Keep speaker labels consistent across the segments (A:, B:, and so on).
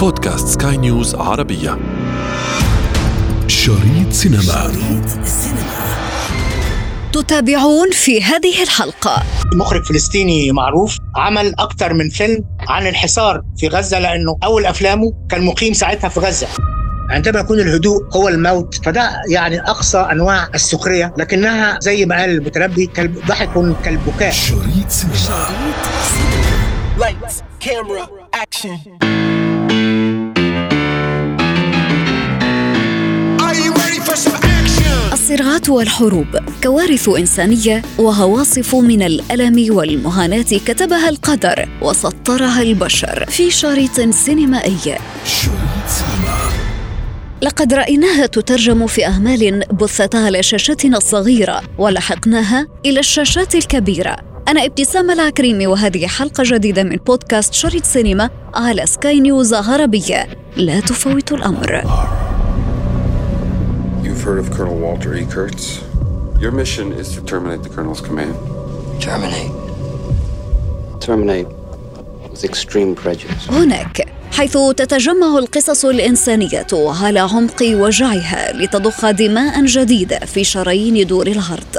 A: بودكاست سكاي نيوز عربية. شريط سينما. شريط
B: تتابعون في هذه الحلقة.
C: مخرج فلسطيني معروف عمل أكتر من فيلم عن الحصار في غزة لأنه أول أفلامه كان مقيم ساعتها في غزة. عندما يكون الهدوء هو الموت فده يعني أقصى أنواع السخرية لكنها زي ما قال المتنبي ضحك كالبكاء.
A: شريط سينما.
D: Lights, camera, action.
B: الصراعات والحروب. كوارث إنسانية وهواصف من الألم والمهاناة كتبها القدر وسطرها البشر في شريط سينمائي. لقد رأيناها تترجم في أعمال بثتها على شاشتنا الصغيرة ولحقناها إلى الشاشات الكبيرة. أنا ابتسام العكريمي وهذه حلقة جديدة من بودكاست شريط سينما على سكاي نيوز عربية. لا تفوت الأمر.
E: You've heard of Colonel Walter E. Kurtz? Your mission is to terminate the Colonel's command.
F: Terminate. Terminate with extreme prejudice.
B: هناك حيث تتجمع القصص الإنسانية على عمق وجعها لتضخ دماء جديدة في شرايين دور العرض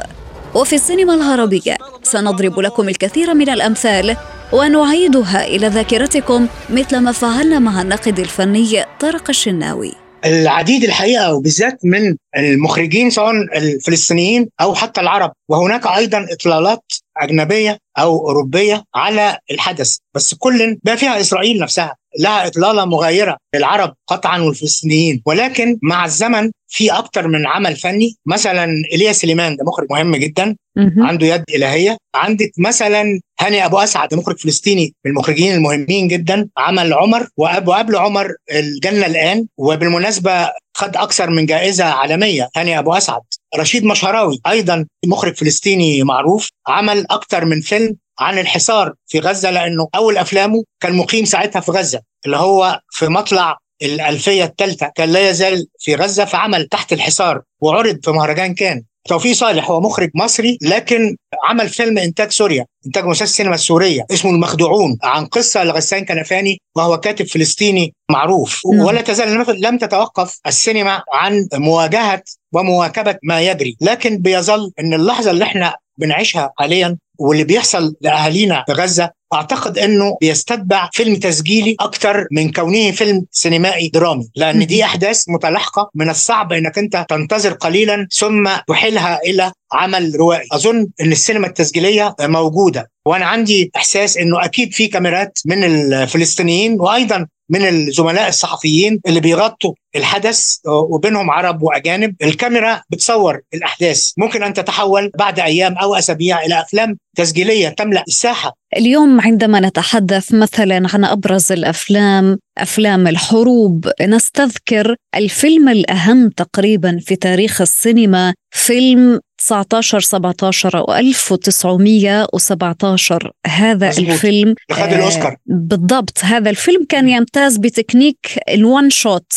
B: وفي السينما العربية سنضرب لكم الكثير من الأمثال ونعيدها إلى ذاكرتكم مثل ما فعلنا مع الناقد الفني طارق الشناوي
C: العديد الحقيقة وبالذات من المخرجين سواء الفلسطينيين أو حتى العرب وهناك أيضا إطلالات أجنبية أو أوروبية على الحدث. بس كل ما فيها إسرائيل نفسها لها إطلالة مغايرة للعرب قطعا والفلسطينيين. ولكن مع الزمن في أكتر من عمل فني. مثلا ايليا سليمان ده مخرج مهم جدا. عنده يد إلهية. عندك مثلا هاني أبو أسعد مخرج فلسطيني من المخرجين المهمين جدا. عمل عمر وابو قبل عمر الجنة الآن. وبالمناسبة خد أكثر من جائزة عالمية. هاني أبو أسعد. رشيد مشهراوي أيضا مخرج فلسطيني معروف عمل أكثر من فيلم عن الحصار في غزة لأنه أول أفلامه كان مقيم ساعتها في غزة اللي هو في مطلع الألفية الثالثة. كان لا يزال في غزة فعمل تحت الحصار وعرض في مهرجان كان. توفيق صالح هو مخرج مصري لكن عمل فيلم إنتاج سوريا إنتاج مؤسسه السينما السورية اسمه المخدوعون عن قصة لغسان كنفاني وهو كاتب فلسطيني معروف
B: نعم.
C: ولا تزال لم تتوقف السينما عن مواجهة ومواكبة ما يجري لكن بيظل إن اللحظة اللي إحنا بنعيشها حاليا واللي بيحصل لأهالينا في غزة أعتقد إنه بيستتبع فيلم تسجيلي أكتر من كونه فيلم سينمائي درامي لأن دي أحداث متلاحقة من الصعب إنك أنت تنتظر قليلا ثم تحيلها إلى عمل روائي. أظن إن السينما التسجيلية موجودة. وأنا عندي إحساس إنه أكيد في كاميرات من الفلسطينيين وأيضا من الزملاء الصحفيين اللي بيغطوا الحدث وبينهم عرب وأجانب. الكاميرا بتصور الأحداث. ممكن أن تتحول بعد أيام أو أسابيع إلى أفلام تسجيلية تملأ الساحة.
B: اليوم عندما نتحدث مثلا عن أبرز الأفلام أفلام الحروب نستذكر الفيلم الأهم تقريبا في تاريخ السينما فيلم 19 17 أو 1917 هذا
C: مزبوط.
B: الفيلم
C: خد الأوسكار.
B: بالضبط هذا الفيلم كان يمتاز بتكنيك الوان شوت.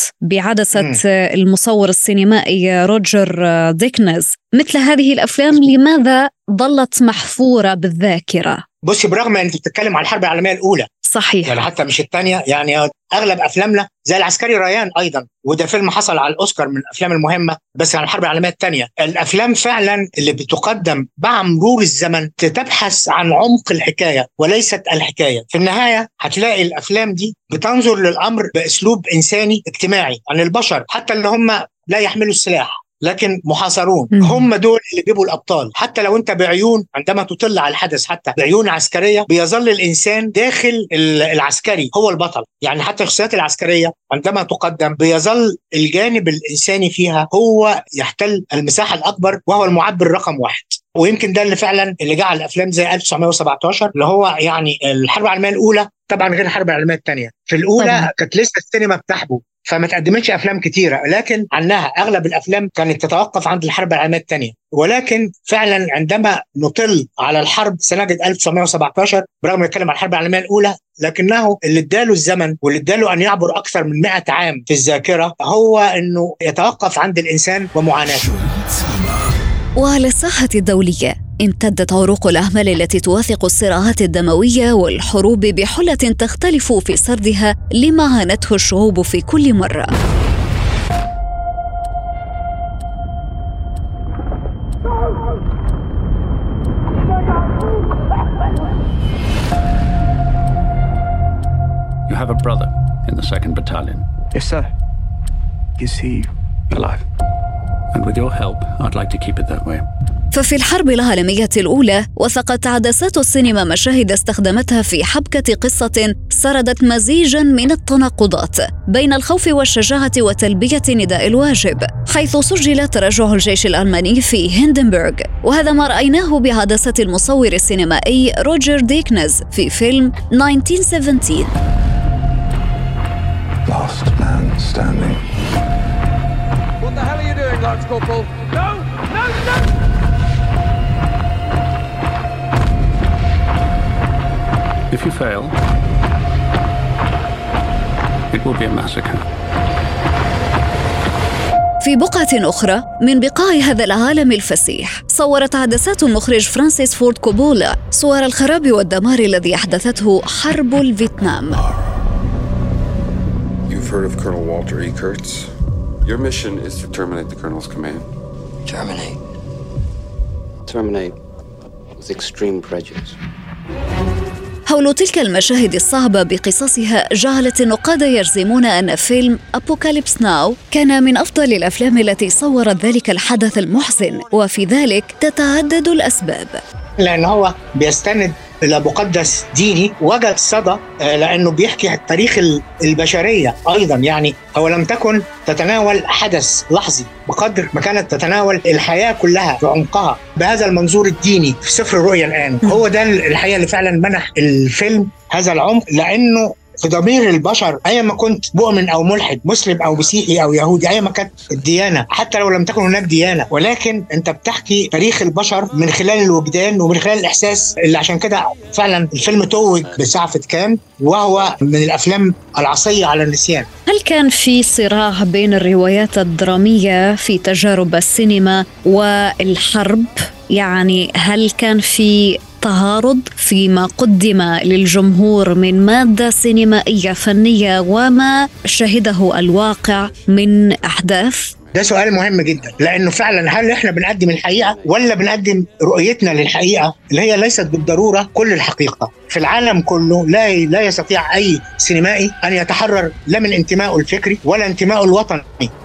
B: آه، المصور السينمائي روجر آه، ديكنز مثل هذه الأفلام لماذا ظلت محفورة بالذاكرة؟
C: بصي برغم إن أنت بتتكلم على الحرب العالمية الأولى
B: صحيح.
C: يعني حتى مش الثانية يعني أغلب أفلامنا زي العسكري ريان أيضا وده فيلم حصل على الأوسكار من الأفلام المهمة بس عن الحرب العالمية الثانية. الأفلام فعلا اللي بتقدم مع مرور الزمن تبحث عن عمق الحكاية وليست الحكاية. في النهاية هتلاقي الأفلام دي بتنظر للأمر بأسلوب إنساني اجتماعي عن البشر حتى اللي هم لا يحملوا السلاح. لكن محاصرون. هم دول اللي بيبقوا الأبطال. حتى لو أنت بعيون عندما تطل على الحدث حتى بعيون عسكرية بيظل الإنسان داخل ال- العسكري هو البطل. يعني حتى الشخصيات العسكرية عندما تقدم بيظل الجانب الإنساني فيها هو يحتل المساحة الأكبر وهو المعبر رقم واحد. ويمكن ده اللي فعلا اللي جعل الأفلام زي 1917 اللي هو يعني الحرب العالمية الأولى طبعا غير الحرب العالمية الثانية. في
B: الأولى.
C: كانت لسه السينما بتحبو. فما تقدمتش أفلام كتيرة لكن عنها أغلب الأفلام كانت تتوقف عند الحرب العالمية الثانية ولكن فعلا عندما نطل على الحرب سنجد 1917 برغم ما نتكلم عن الحرب العالمية الأولى لكنه اللي اداله الزمن واللي اداله أن يعبر أكثر من 100 عام في الذاكرة هو إنه يتوقف عند الإنسان ومعاناته.
A: شريط سينما
B: امتدت عروق الأعمال التي توثق الصراعات الدموية والحروب بحلة تختلف في سردها لما عانته الشعوب في كل مرة
G: You have a brother in the 2nd Battalion.
H: Yes, sir. Is he
G: alive? And with your help, I'd like to keep it that way.
B: ففي الحرب العالمية الأولى وثقت عدسات السينما مشاهد استخدمتها في حبكة قصة سردت مزيجا من التناقضات بين الخوف والشجاعة وتلبية نداء الواجب حيث سجل تراجع الجيش الألماني في هندنبرغ وهذا ما رأيناه بعدسة المصور السينمائي روجر ديكنز في فيلم 1917
I: Last man standing.
D: What the hell are you doing, Lance Corporal? No! No, no!
G: If you fail, it will be a massacre.
B: في بقعة أخرى من بقاع هذا العالم الفسيح صورت عدسات المخرج فرانسيس فورد كوبولا صور الخراب والدمار الذي أحدثته حرب الفيتنام
E: You've heard of Colonel Walter E. Kurtz? Your mission is to terminate the Colonel's command.
F: Terminate. Terminate with extreme prejudice.
B: هول تلك المشاهد الصعبة بقصصها جعلت النقاد يجزمون أن فيلم أبوكاليبس ناو كان من أفضل الأفلام التي صورت ذلك الحدث المحزن وفي ذلك تتعدد الأسباب.
C: لأن هو بيستند إلى مقدس ديني وجد صدى آه، لأنه بيحكي تاريخ ال- البشرية أيضا. يعني هو لم تكن تتناول حدث لحظي بقدر ما كانت تتناول الحياة كلها في عمقها بهذا المنظور الديني في سفر الرؤيا الآن. هو ده الحقيقة اللي فعلا منح الفيلم هذا العمق لأنه في ضمير البشر ايا ما كنت مؤمن أو ملحد مسلم أو مسيحي أو يهودي ايا ما كانت الديانة حتى لو لم تكن هناك ديانة ولكن أنت بتحكي تاريخ البشر من خلال الوجدان ومن خلال الإحساس اللي عشان كده فعلا الفيلم توج بسعفه كان وهو من الأفلام العصية على النسيان
B: هل كان في صراع بين الروايات الدرامية في تجارب السينما والحرب؟ يعني هل كان في تعارض فيما قدم للجمهور من مادة سينمائية فنية وما شهده الواقع من أحداث؟
C: ده سؤال مهم جدا. لأنه فعلا هل إحنا بنقدم الحقيقة ولا بنقدم رؤيتنا للحقيقة؟ اللي هي ليست بالضرورة كل الحقيقة. في العالم كله لا لا يستطيع أي سينمائي أن يتحرر لا من انتمائه الفكري ولا انتمائه الوطني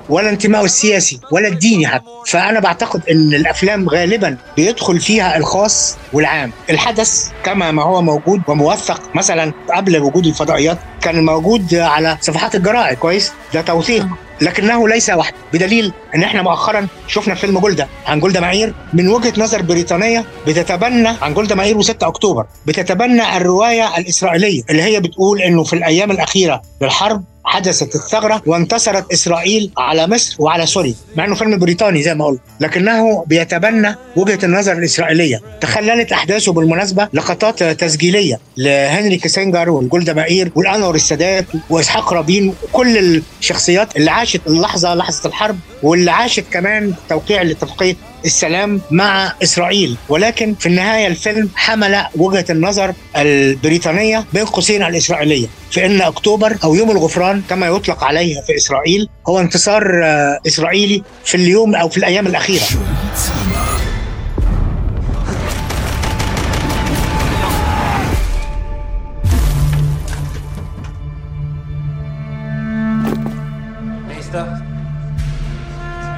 C: ولا انتمائه السياسي ولا الديني حتى. فأنا بعتقد إن الأفلام غالبا بيدخل فيها الخاص والعام. الحدث كما ما هو موجود وموثق مثلا قبل وجود الفضائيات كان موجود على صفحات الجرائد. كويس؟ ده توثيق. لكنه ليس وحده. بدليل إن إحنا مؤخرا شفنا فيلم جولدا عن جولدا مائير من وجهة نظر بريطانية بتتبنى عن جولدا مائير و6 أكتوبر. بتتبنى الرواية الإسرائيلية اللي هي بتقول إنه في الأيام الأخيرة للحرب حدثت الثغرة وانتصرت إسرائيل على مصر وعلى سوريا مع إنه فيلم بريطاني زي ما قلت لكنه بيتبنى وجهة النظر الإسرائيلية تخللت أحداثه بالمناسبة لقطات تسجيلية لهنري كيسنجر والجولدا مائير والأنور السادات وإسحاق رابين وكل الشخصيات اللي عاشت اللحظة لحظة الحرب واللي عاشت كمان توقيع لاتفاقيه السلام مع إسرائيل ولكن في النهاية الفيلم حمل وجهة النظر البريطانية بين قوسين الإسرائيلية في إن أكتوبر أو يوم الغفران كما يطلق عليه في إسرائيل هو انتصار آه، إسرائيلي في اليوم أو في الأيام
J: الأخيرة.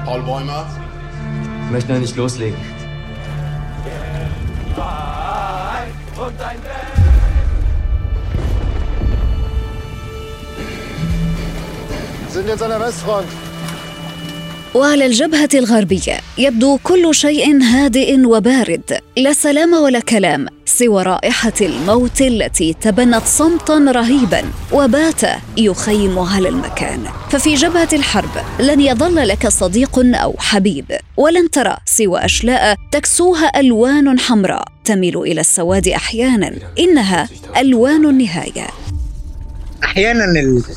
K: Paul Bäumer.
J: Möchte noch nicht loslegen.
K: Sind jetzt an der Westfront.
B: وعلى الجبهة الغربية يبدو كل شيء هادئ وبارد لا سلام ولا كلام سوى رائحة الموت التي تبنت صمتا رهيبا وبات يخيم على المكان ففي جبهة الحرب لن يظل لك صديق أو حبيب ولن ترى سوى أشلاء تكسوها ألوان حمراء تميل إلى السواد أحيانا إنها ألوان النهاية.
C: أحيانا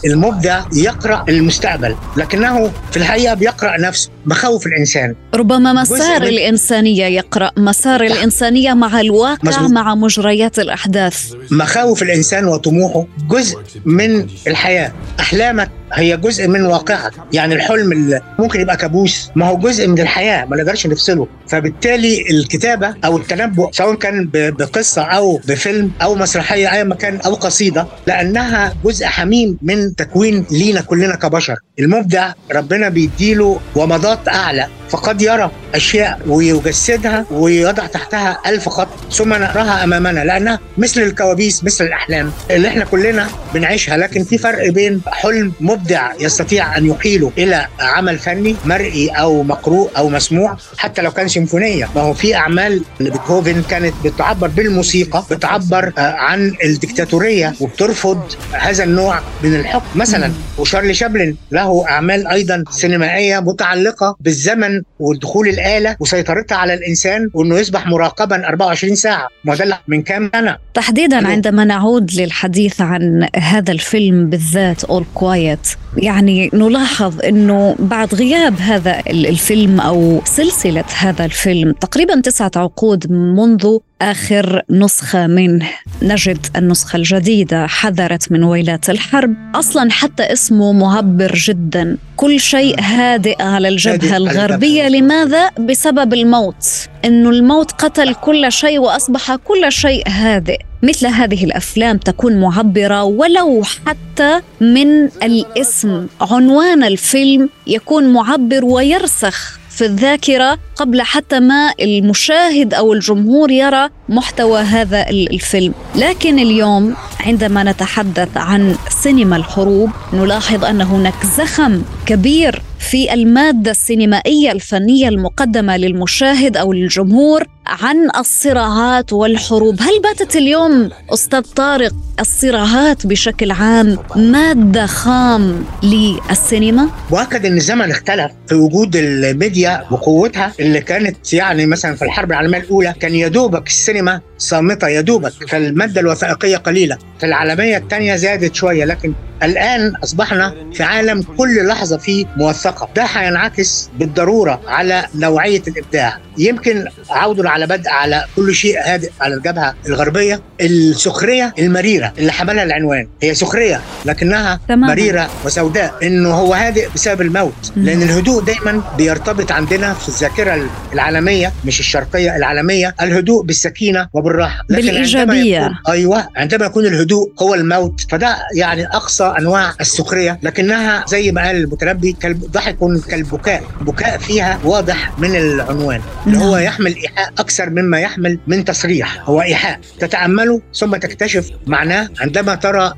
C: المبدع يقرأ المستقبل لكنه في الحقيقة بيقرأ نفسه مخاوف الإنسان.
B: ربما مسار الإنسانية يقرأ مسار الإنسانية مع الواقع مزبوط. مع مجريات الأحداث.
C: مخاوف الإنسان وطموحه جزء من الحياة. أحلامك هي جزء من واقعك يعني الحلم اللي ممكن يبقى كابوس. ما هو جزء من الحياة ما نقدرش نفصله. فبالتالي الكتابة أو التنبؤ سواء كان بقصة أو بفيلم أو مسرحية اي مكان أو قصيدة لأنها جزء حميم من تكوين لينا كلنا كبشر. المبدع ربنا بيديله ومضات أعلى. فقد يرى أشياء ويجسدها ويضع تحتها ألف خط ثم نراها أمامنا. لأنها مثل الكوابيس مثل الأحلام اللي إحنا كلنا بنعيشها. لكن في فرق بين حلم مبدع يستطيع أن يحيله إلى عمل فني مرئي أو مقروء أو مسموع حتى لو كان سيمفونية. ما هو في أعمال لبيتهوفن كانت بتعبر بالموسيقى بتعبر آه، عن الدكتاتورية وبترفض هذا النوع من الحكم. مثلا وشارلي شابلن له أعمال أيضا سينمائية متعلقة بالزمن ودخول الآلة وسيطرتها على الإنسان وإنه يصبح مراقبا 24 ساعة. ما ده من كام سنة؟
B: تحديدا عندما نعود للحديث عن هذا الفيلم بالذات اول كوايت يعني نلاحظ إنه بعد غياب هذا الفيلم أو سلسلة هذا الفيلم تقريبا تسعة عقود منذ آخر نسخة منه. نجد النسخة الجديدة حذرت من ويلات الحرب. أصلا حتى اسمه مهبر جدا. كل شيء هادئ على الجبهة. الغربية. لماذا؟ بسبب الموت. إنه الموت قتل كل شيء وأصبح كل شيء هادئ. مثل هذه الأفلام تكون معبرة ولو حتى من الاسم. عنوان الفيلم يكون معبر ويرسخ في الذاكرة قبل حتى ما المشاهد أو الجمهور يرى محتوى هذا الفيلم. لكن اليوم عندما نتحدث عن سينما الحروب نلاحظ أن هناك زخم كبير في المادة السينمائية الفنية المقدمة للمشاهد أو للجمهور. عن الصراعات والحروب، هل باتت اليوم أستاذ طارق الصراعات بشكل عام مادة خام للسينما؟
C: مؤكد إن الزمن اختلف في وجود الميديا وقوتها اللي كانت يعني مثلا في الحرب العالمية الأولى كان يدوبك السينما صامتة يدوبك فالمادة الوثائقية قليلة، في العالمية الثانية زادت شوية لكن الآن أصبحنا في عالم كل لحظة فيه موثقة. ده هينعكس بالضرورة على نوعية الإبداع. يمكن عودة على بدء على كل شيء هادئ على الجبهه الغربية السخرية المريرة. اللي حملها العنوان. هي سخرية لكنها تمام. مريرة وسوداء. إنه هو هادئ بسبب الموت. لأن الهدوء دايما بيرتبط عندنا في الذاكرة العالمية مش الشرقية العالمية. الهدوء بالسكينة وبالراحة.
B: لكن بالإيجابية.
C: عندما يكون أيوه. عندما يكون الهدوء هو الموت فده يعني أقصى أنواع السخرية. لكنها زي ما قال المتنبي ضحك كالبكاء. بكاء فيها واضح من العنوان. اللي هو نعم. يحمل إيحاء أكثر مما يحمل من تصريح. هو إيحاء. تتأمله ثم تكتشف معناه عندما ترى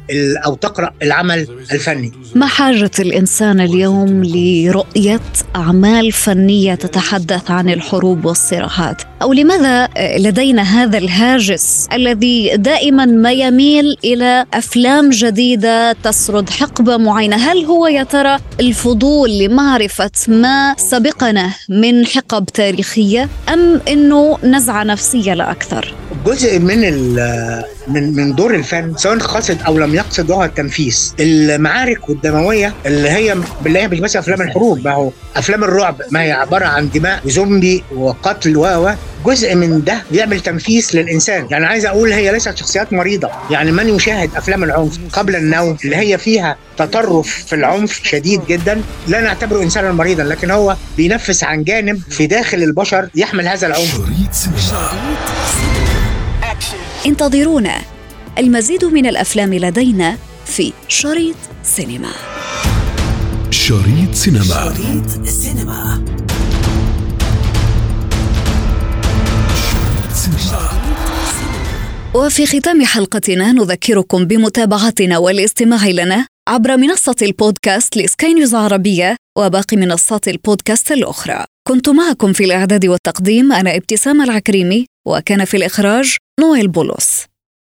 C: أو تقرأ العمل الفني.
B: ما حاجة الإنسان اليوم لرؤية أعمال فنية تتحدث عن الحروب والصراعات؟ أو لماذا لدينا هذا الهاجس الذي دائما ما يميل إلى أفلام جديدة تسرد حقبة معينة؟ هل هو يا ترى الفضول لمعرفة ما سبقنا من حقب تاريخية؟ أم إنه نزعة نفسية لا أكثر
C: جزء من من من دور الفن سواء قصد أو لم يقصد وهو التنفيذ المعارك والدموية اللي هي بنلاقيها مش بس أفلام الحروب ما هو أفلام الرعب ما هي عبارة عن دماء وزومبي وقتل و جزء من ده بيعمل تنفيس للإنسان. يعني عايز أقول هي ليست شخصيات مريضة. يعني من يشاهد أفلام العنف قبل النوم اللي هي فيها تطرف في العنف شديد جدا؟ لا نعتبره انسانا مريضا لكن هو بينفس عن جانب في داخل البشر يحمل هذا العنف.
B: انتظرونا. المزيد من الأفلام لدينا في شريط سينما.
A: شريط سينما. شريط سينما.
B: وفي ختام حلقتنا نذكركم بمتابعتنا والاستماع لنا عبر منصة البودكاست لسكاي نيوز عربية وباقي منصات البودكاست الأخرى. كنت معكم في الإعداد والتقديم أنا إبتسام العكريمي. وكان في الإخراج نويل بولس